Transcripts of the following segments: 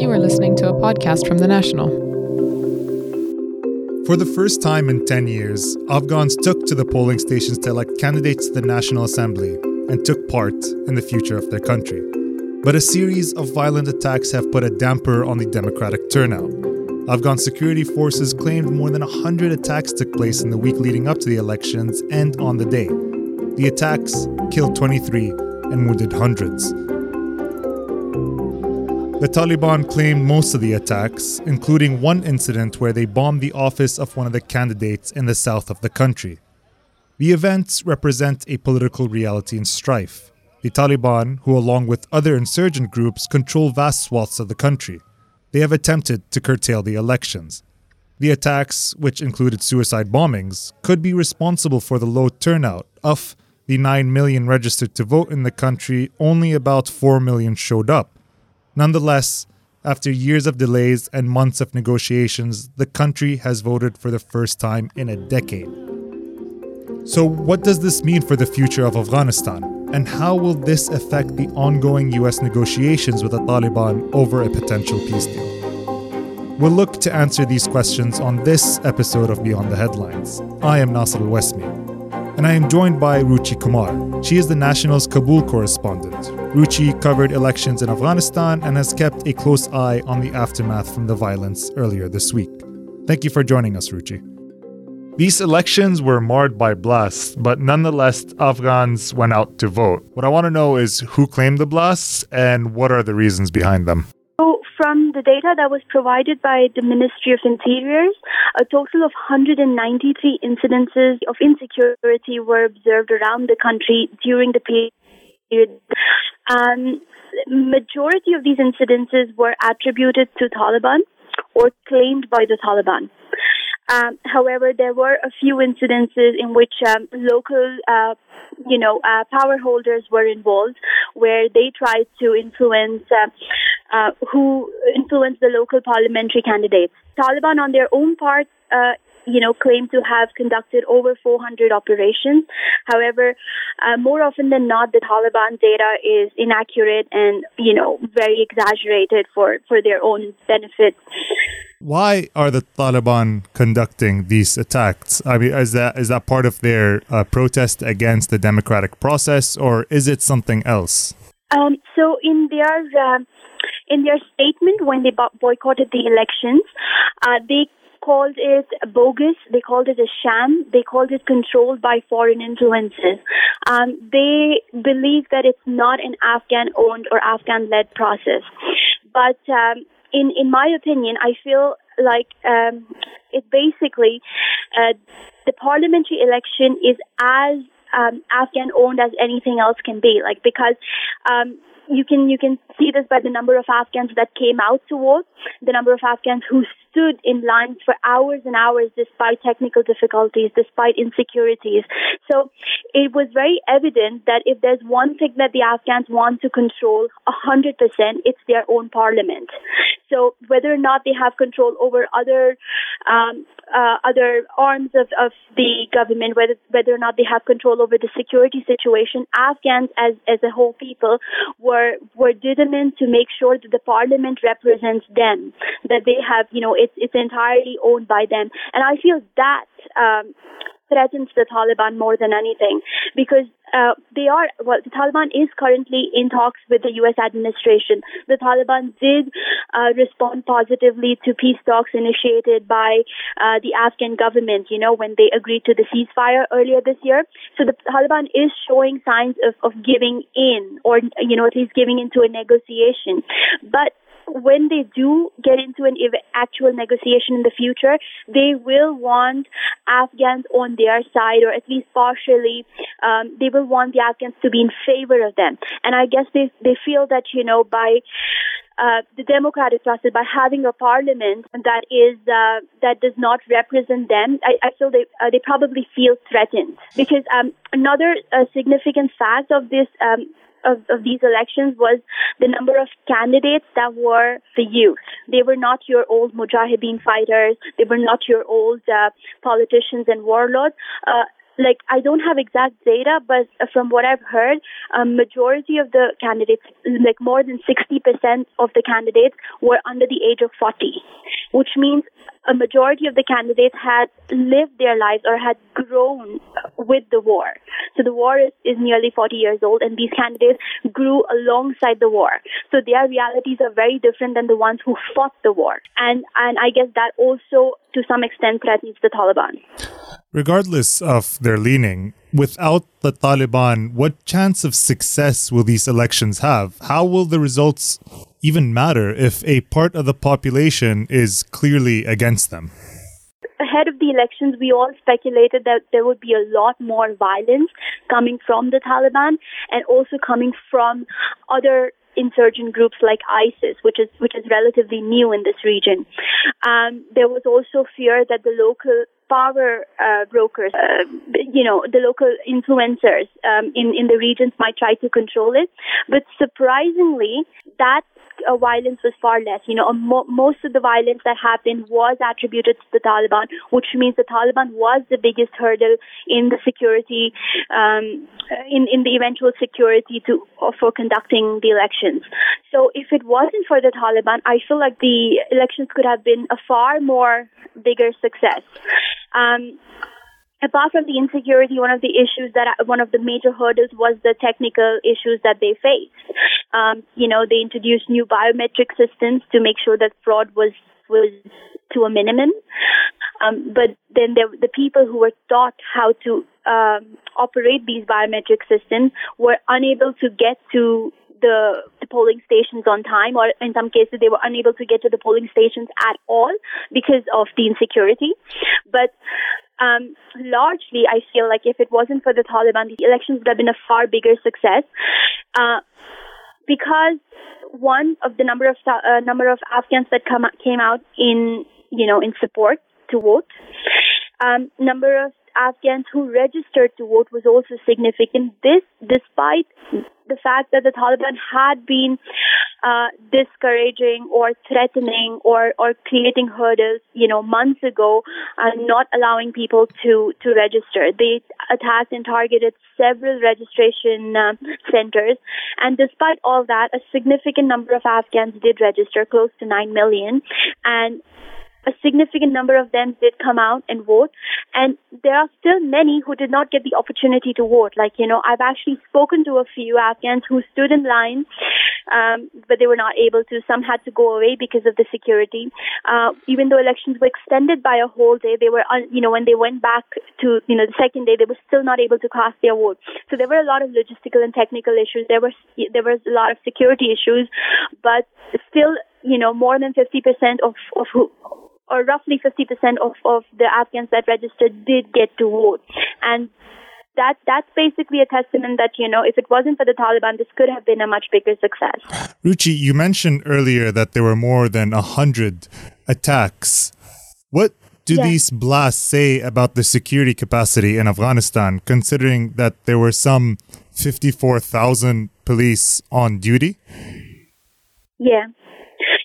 You are listening to a podcast from The National. For the first time in 10 years, Afghans took to the polling stations to elect candidates to the National Assembly and took part in the future of their country. But a series of violent attacks have put a damper on the democratic turnout. Afghan security forces claimed more than 100 attacks took place in the week leading up to the elections and on the day. The attacks killed 23 and wounded hundreds. The Taliban claimed most of the attacks, including one incident where they bombed the office of one of the candidates in the south of the country. The events represent a political reality in strife. The Taliban, who along with other insurgent groups control vast swaths of the country, they have attempted to curtail the elections. The attacks, which included suicide bombings, could be responsible for the low turnout. Of the 9 million registered to vote in the country, only about 4 million showed up. Nonetheless, after years of delays and months of negotiations, the country has voted for the first time in a decade. So, what does this mean for the future of Afghanistan? And how will this affect the ongoing US negotiations with the Taliban over a potential peace deal? We'll look to answer these questions on this episode of Beyond the Headlines. I am Nasser Al Wasmi and I am joined by Ruchi Kumar. She is the National's Kabul correspondent. Ruchi covered elections in Afghanistan and has kept a close eye on the aftermath from the violence earlier this week. Thank you for joining us, Ruchi. These elections were marred by blasts, but nonetheless, Afghans went out to vote. What I want to know is who claimed the blasts and what are the reasons behind them? So, From the data that was provided by the Ministry of Interiors, a total of 193 incidences of insecurity were observed around the country during the period. Um, majority of these incidences were attributed to Taliban or claimed by the Taliban. Um, however, there were a few incidences in which um, local, uh, you know, uh, power holders were involved, where they tried to influence uh, uh who influence the local parliamentary candidates. Taliban, on their own part, uh, you know, claim to have conducted over 400 operations. However, uh, more often than not, the Taliban data is inaccurate and, you know, very exaggerated for, for their own benefit. Why are the Taliban conducting these attacks? I mean, is that is that part of their uh, protest against the democratic process, or is it something else? Um, so, in their uh, in their statement when they boycotted the elections, uh, they called it bogus. They called it a sham. They called it controlled by foreign influences. Um, they believe that it's not an Afghan-owned or Afghan-led process, but um, in in my opinion, I feel like um, it basically uh, the parliamentary election is as um, Afghan owned as anything else can be. Like because um, you can you can see this by the number of Afghans that came out to vote, the number of Afghans who stood in lines for hours and hours despite technical difficulties, despite insecurities. So it was very evident that if there's one thing that the Afghans want to control 100%, it's their own parliament. So whether or not they have control over other um, uh, other arms of, of the government, whether whether or not they have control over the security situation, Afghans as as a whole people were were determined to make sure that the parliament represents them, that they have you know it's it's entirely owned by them, and I feel that. Um, threatens the Taliban more than anything because uh, they are well the Taliban is currently in talks with the US administration. The Taliban did uh, respond positively to peace talks initiated by uh, the Afghan government you know when they agreed to the ceasefire earlier this year. So the Taliban is showing signs of, of giving in or you know at least giving into a negotiation. But when they do get into an actual negotiation in the future, they will want Afghans on their side, or at least partially, um, they will want the Afghans to be in favor of them. And I guess they they feel that you know by uh, the democratic process by having a parliament that is uh, that does not represent them. I, I feel they uh, they probably feel threatened because um, another uh, significant fact of this um, of, of these elections was the number of candidates that were the youth. They were not your old mujahideen fighters. They were not your old uh, politicians and warlords. Uh, like I don't have exact data, but from what I've heard, a majority of the candidates, like more than 60% of the candidates, were under the age of 40, which means a majority of the candidates had lived their lives or had grown with the war. So the war is, is nearly 40 years old, and these candidates grew alongside the war. So their realities are very different than the ones who fought the war. And, and I guess that also, to some extent, threatens the Taliban. Regardless of their leaning, without the Taliban, what chance of success will these elections have? How will the results even matter if a part of the population is clearly against them? Ahead of the elections, we all speculated that there would be a lot more violence coming from the Taliban and also coming from other insurgent groups like ISIS, which is which is relatively new in this region. Um, there was also fear that the local power uh, brokers, uh, you know, the local influencers um, in in the regions might try to control it. But surprisingly, that uh, violence was far less. You know, mo- most of the violence that happened was attributed to the Taliban, which means the Taliban was the biggest hurdle in the security, um, in in the eventual security to uh, for conducting the elections. So, if it wasn't for the Taliban, I feel like the elections could have been a far more bigger success. Um, apart from the insecurity, one of the issues that I, one of the major hurdles was the technical issues that they faced. Um, you know, they introduced new biometric systems to make sure that fraud was was to a minimum. Um, but then the people who were taught how to um, operate these biometric systems were unable to get to the, the polling stations on time, or in some cases, they were unable to get to the polling stations at all because of the insecurity. But um, largely, I feel like if it wasn't for the Taliban, the elections would have been a far bigger success. Uh, because one of the number of uh, number of Afghans that come came out in you know in support to vote, um, number of Afghans who registered to vote was also significant. This, despite the fact that the Taliban had been uh, discouraging or threatening or, or creating hurdles, you know, months ago, uh, not allowing people to, to register. They attacked and targeted several registration uh, centers. And despite all that, a significant number of Afghans did register, close to 9 million. And a significant number of them did come out and vote. And there are still many who did not get the opportunity to vote. Like, you know, I've actually spoken to a few Afghans who stood in line, um, but they were not able to. Some had to go away because of the security. Uh, even though elections were extended by a whole day, they were, un- you know, when they went back to, you know, the second day, they were still not able to cast their vote. So there were a lot of logistical and technical issues. There was, there was a lot of security issues, but still, you know, more than 50% of, of who, or roughly 50% of, of the Afghans that registered did get to vote. And that that's basically a testament that you know if it wasn't for the Taliban, this could have been a much bigger success. Ruchi, you mentioned earlier that there were more than a hundred attacks. What do yes. these blasts say about the security capacity in Afghanistan, considering that there were some fifty-four thousand police on duty? Yeah,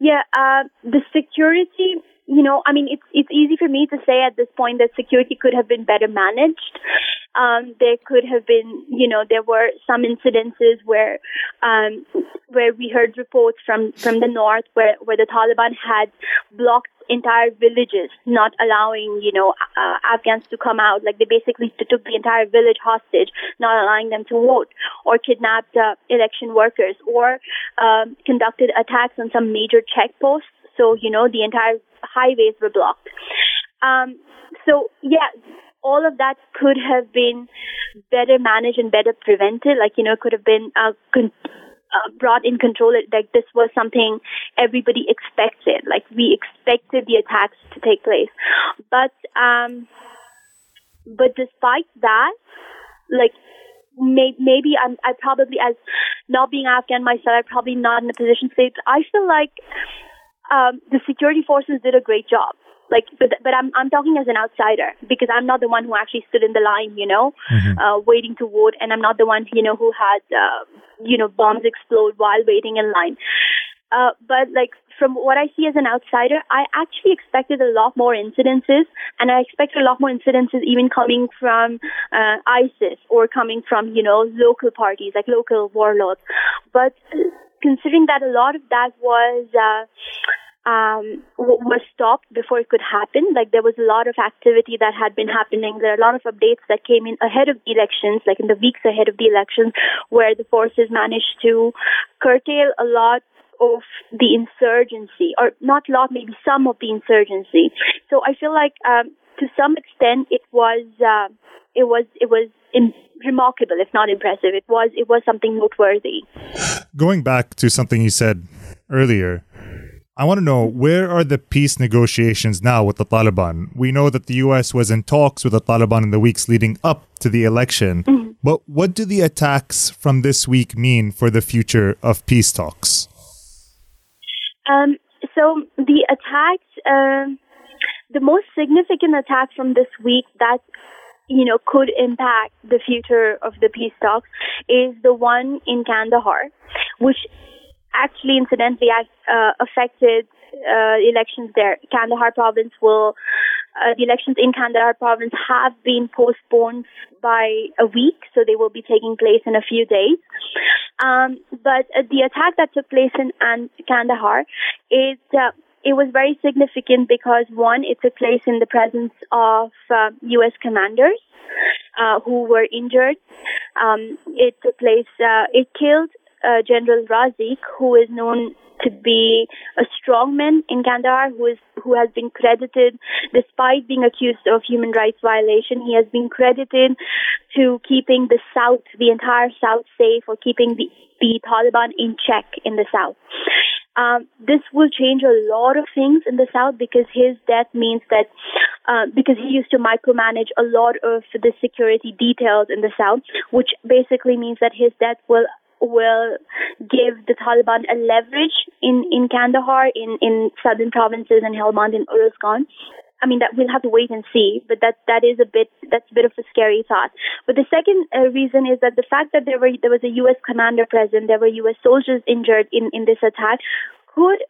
yeah. Uh, the security you know, I mean, it's it's easy for me to say at this point that security could have been better managed. Um, there could have been, you know, there were some incidences where um, where we heard reports from from the north where where the Taliban had blocked entire villages, not allowing, you know, uh, Afghans to come out. Like they basically took the entire village hostage, not allowing them to vote, or kidnapped uh, election workers, or um, conducted attacks on some major checkposts. So, you know, the entire highways were blocked. Um, so yeah, all of that could have been better managed and better prevented. Like you know, it could have been uh, con- uh, brought in control. Like this was something everybody expected. Like we expected the attacks to take place, but um, but despite that, like may, maybe I'm I probably as not being Afghan myself, I'm probably not in a position to say. I feel like um, the security forces did a great job. Like, but but I'm I'm talking as an outsider because I'm not the one who actually stood in the line, you know, mm-hmm. uh, waiting to vote, and I'm not the one you know who had uh, you know bombs explode while waiting in line. Uh, but like from what I see as an outsider, I actually expected a lot more incidences, and I expected a lot more incidences even coming from uh, ISIS or coming from you know local parties like local warlords. But considering that a lot of that was uh, um, was stopped before it could happen. Like there was a lot of activity that had been happening. There are a lot of updates that came in ahead of the elections, like in the weeks ahead of the elections, where the forces managed to curtail a lot of the insurgency, or not a lot, maybe some of the insurgency. So I feel like um, to some extent it was uh, it was it was in, remarkable, if not impressive. It was it was something noteworthy. Going back to something you said earlier, I want to know where are the peace negotiations now with the Taliban? We know that the US was in talks with the Taliban in the weeks leading up to the election. Mm-hmm. But what do the attacks from this week mean for the future of peace talks? Um, so the attacks, uh, the most significant attack from this week that you know could impact the future of the peace talks is the one in Kandahar, which actually incidentally uh, affected uh, elections there. Kandahar province will, uh, the elections in Kandahar province have been postponed by a week, so they will be taking place in a few days. Um, but uh, the attack that took place in Kandahar is uh, it was very significant because one, it took place in the presence of uh, U.S. commanders uh, who were injured. Um, it took place. Uh, it killed uh, General Razik, who is known to be a strongman in Kandahar, who is who has been credited, despite being accused of human rights violation, he has been credited to keeping the South, the entire South, safe, or keeping the the Taliban in check in the South. Um, this will change a lot of things in the South because his death means that uh, because he used to micromanage a lot of the security details in the South, which basically means that his death will will give the Taliban a leverage in, in Kandahar, in, in southern provinces and Helmand and Uruzgan. I mean, that we'll have to wait and see, but that that is a bit that's a bit of a scary thought. But the second uh, reason is that the fact that there were there was a U.S. commander present, there were U.S. soldiers injured in in this attack, could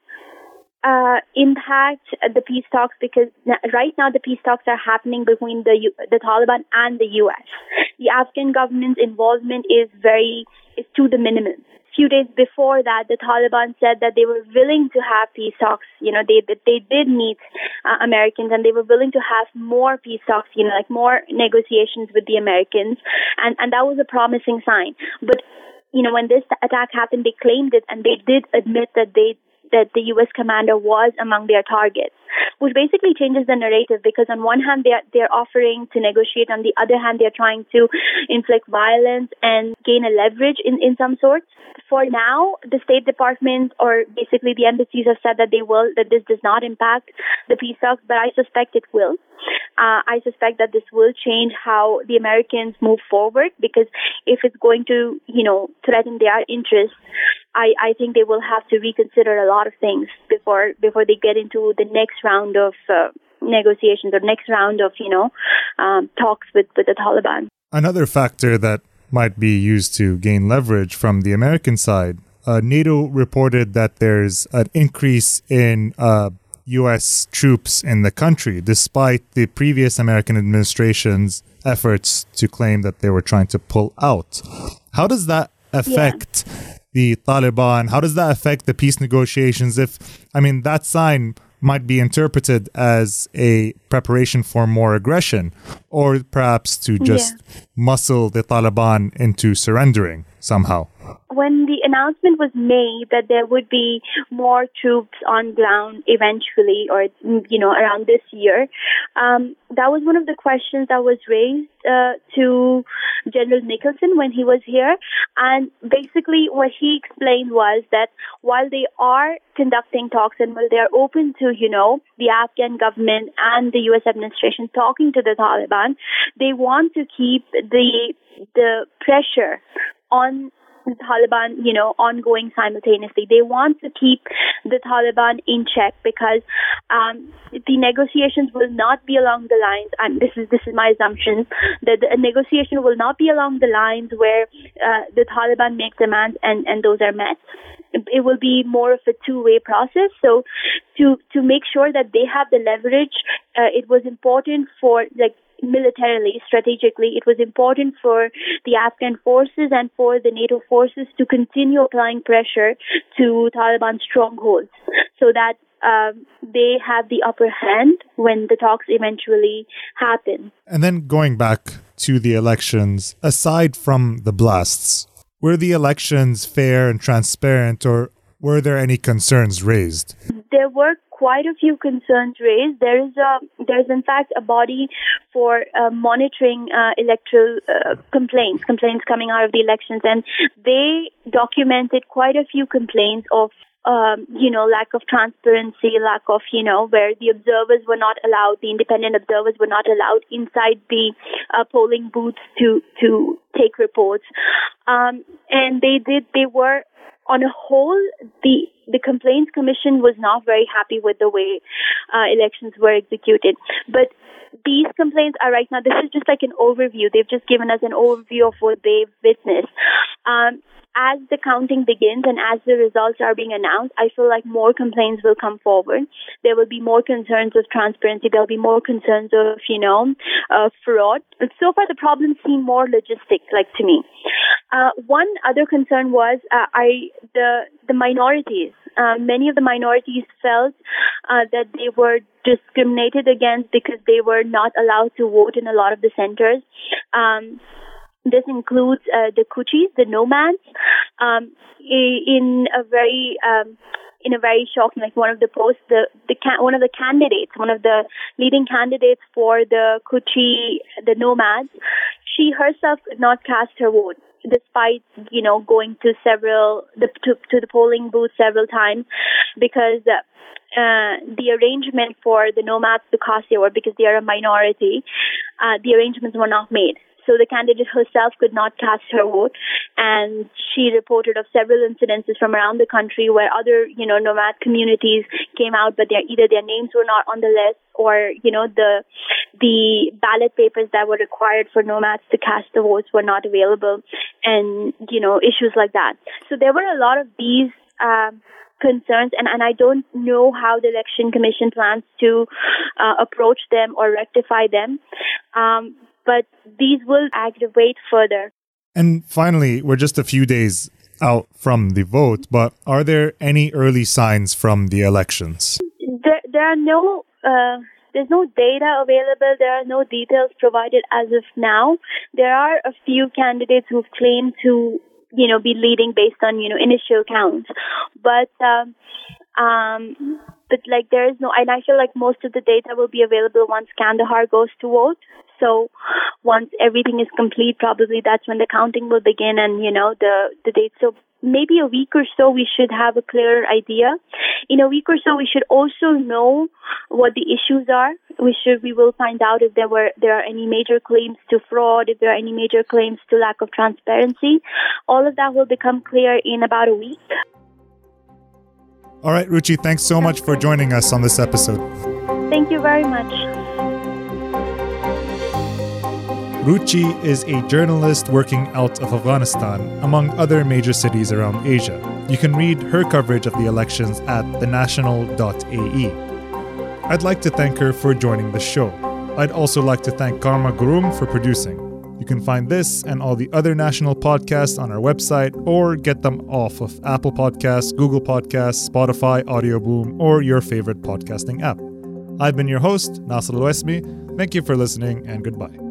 uh, impact the peace talks because right now the peace talks are happening between the the Taliban and the U.S. The Afghan government's involvement is very is to the minimum. Few days before that, the Taliban said that they were willing to have peace talks. You know, they they did meet uh, Americans and they were willing to have more peace talks. You know, like more negotiations with the Americans, and and that was a promising sign. But you know, when this attack happened, they claimed it and they did admit that they that the U.S. commander was among their targets, which basically changes the narrative because on one hand they're they're offering to negotiate, on the other hand they're trying to inflict violence and gain a leverage in in some sorts. For now, the State Department or basically the embassies have said that they will that this does not impact the peace talks, but I suspect it will. Uh, I suspect that this will change how the Americans move forward because if it's going to, you know, threaten their interests, I, I think they will have to reconsider a lot of things before before they get into the next round of uh, negotiations or next round of you know um, talks with with the Taliban. Another factor that might be used to gain leverage from the American side. Uh, NATO reported that there's an increase in uh, U.S. troops in the country, despite the previous American administration's efforts to claim that they were trying to pull out. How does that affect yeah the Taliban? How does that affect the peace negotiations? If, I mean, that sign might be interpreted as a preparation for more aggression or perhaps to just yeah. muscle the Taliban into surrendering somehow when the announcement was made that there would be more troops on ground eventually, or you know, around this year, um, that was one of the questions that was raised uh, to General Nicholson when he was here, and basically what he explained was that while they are conducting talks and while they are open to, you know, the Afghan government and the U.S. administration talking to the Taliban, they want to keep the the pressure on the Taliban, you know, ongoing simultaneously. They want to keep the Taliban in check because um, the negotiations will not be along the lines. And this is this is my assumption that the negotiation will not be along the lines where uh, the Taliban make demands and and those are met. It will be more of a two-way process. So, to to make sure that they have the leverage, uh, it was important for like militarily, strategically, it was important for the Afghan forces and for the NATO forces to continue applying pressure to Taliban strongholds so that um, they have the upper hand when the talks eventually happen. And then going back to the elections, aside from the blasts, were the elections fair and transparent, or were there any concerns raised? There were quite a few concerns raised. There is a there's in fact a body for uh, monitoring uh, electoral uh, complaints, complaints coming out of the elections, and they documented quite a few complaints of. Um, you know, lack of transparency, lack of, you know, where the observers were not allowed, the independent observers were not allowed inside the uh, polling booths to to take reports. Um, and they did, they were on a whole, the the complaints commission was not very happy with the way uh, elections were executed. But these complaints are right now. This is just like an overview. They've just given us an overview of what they've witnessed. Um, as the counting begins and as the results are being announced, I feel like more complaints will come forward. There will be more concerns of transparency. There'll be more concerns of, you know, uh, fraud. But so far, the problems seem more logistic, like to me. Uh, one other concern was uh, I the the minorities. Uh, many of the minorities felt uh, that they were discriminated against because they were not allowed to vote in a lot of the centers. Um, this includes uh, the Kuchis, the nomads, um, in a very um, in a very shocking, like one of the posts, the the one of the candidates, one of the leading candidates for the Kuchi, the nomads, she herself could not cast her vote despite you know going to several the to, to the polling booth several times because uh, the arrangement for the nomads to their because they are a minority, uh, the arrangements were not made. So the candidate herself could not cast her vote, and she reported of several incidences from around the country where other, you know, nomad communities came out, but either their names were not on the list or, you know, the the ballot papers that were required for nomads to cast the votes were not available, and you know, issues like that. So there were a lot of these. Um, concerns and, and I don't know how the election commission plans to uh, approach them or rectify them. Um, but these will aggravate further. And finally, we're just a few days out from the vote, but are there any early signs from the elections? There, there are no. Uh, there's no data available. There are no details provided as of now. There are a few candidates who've claimed to, you know, be leading based on, you know, initial counts. But um, um, but like there is no, and I feel like most of the data will be available once Kandahar goes to vote. So once everything is complete, probably that's when the counting will begin, and you know the the date. So maybe a week or so we should have a clearer idea. In a week or so, we should also know what the issues are. We should we will find out if there were there are any major claims to fraud, if there are any major claims to lack of transparency. All of that will become clear in about a week. All right, Ruchi, thanks so much for joining us on this episode. Thank you very much. Ruchi is a journalist working out of Afghanistan, among other major cities around Asia. You can read her coverage of the elections at thenational.ae. I'd like to thank her for joining the show. I'd also like to thank Karma Groom for producing. You can find this and all the other national podcasts on our website or get them off of Apple Podcasts, Google Podcasts, Spotify, Audioboom, or your favorite podcasting app. I've been your host, Nasser Al Thank you for listening and goodbye.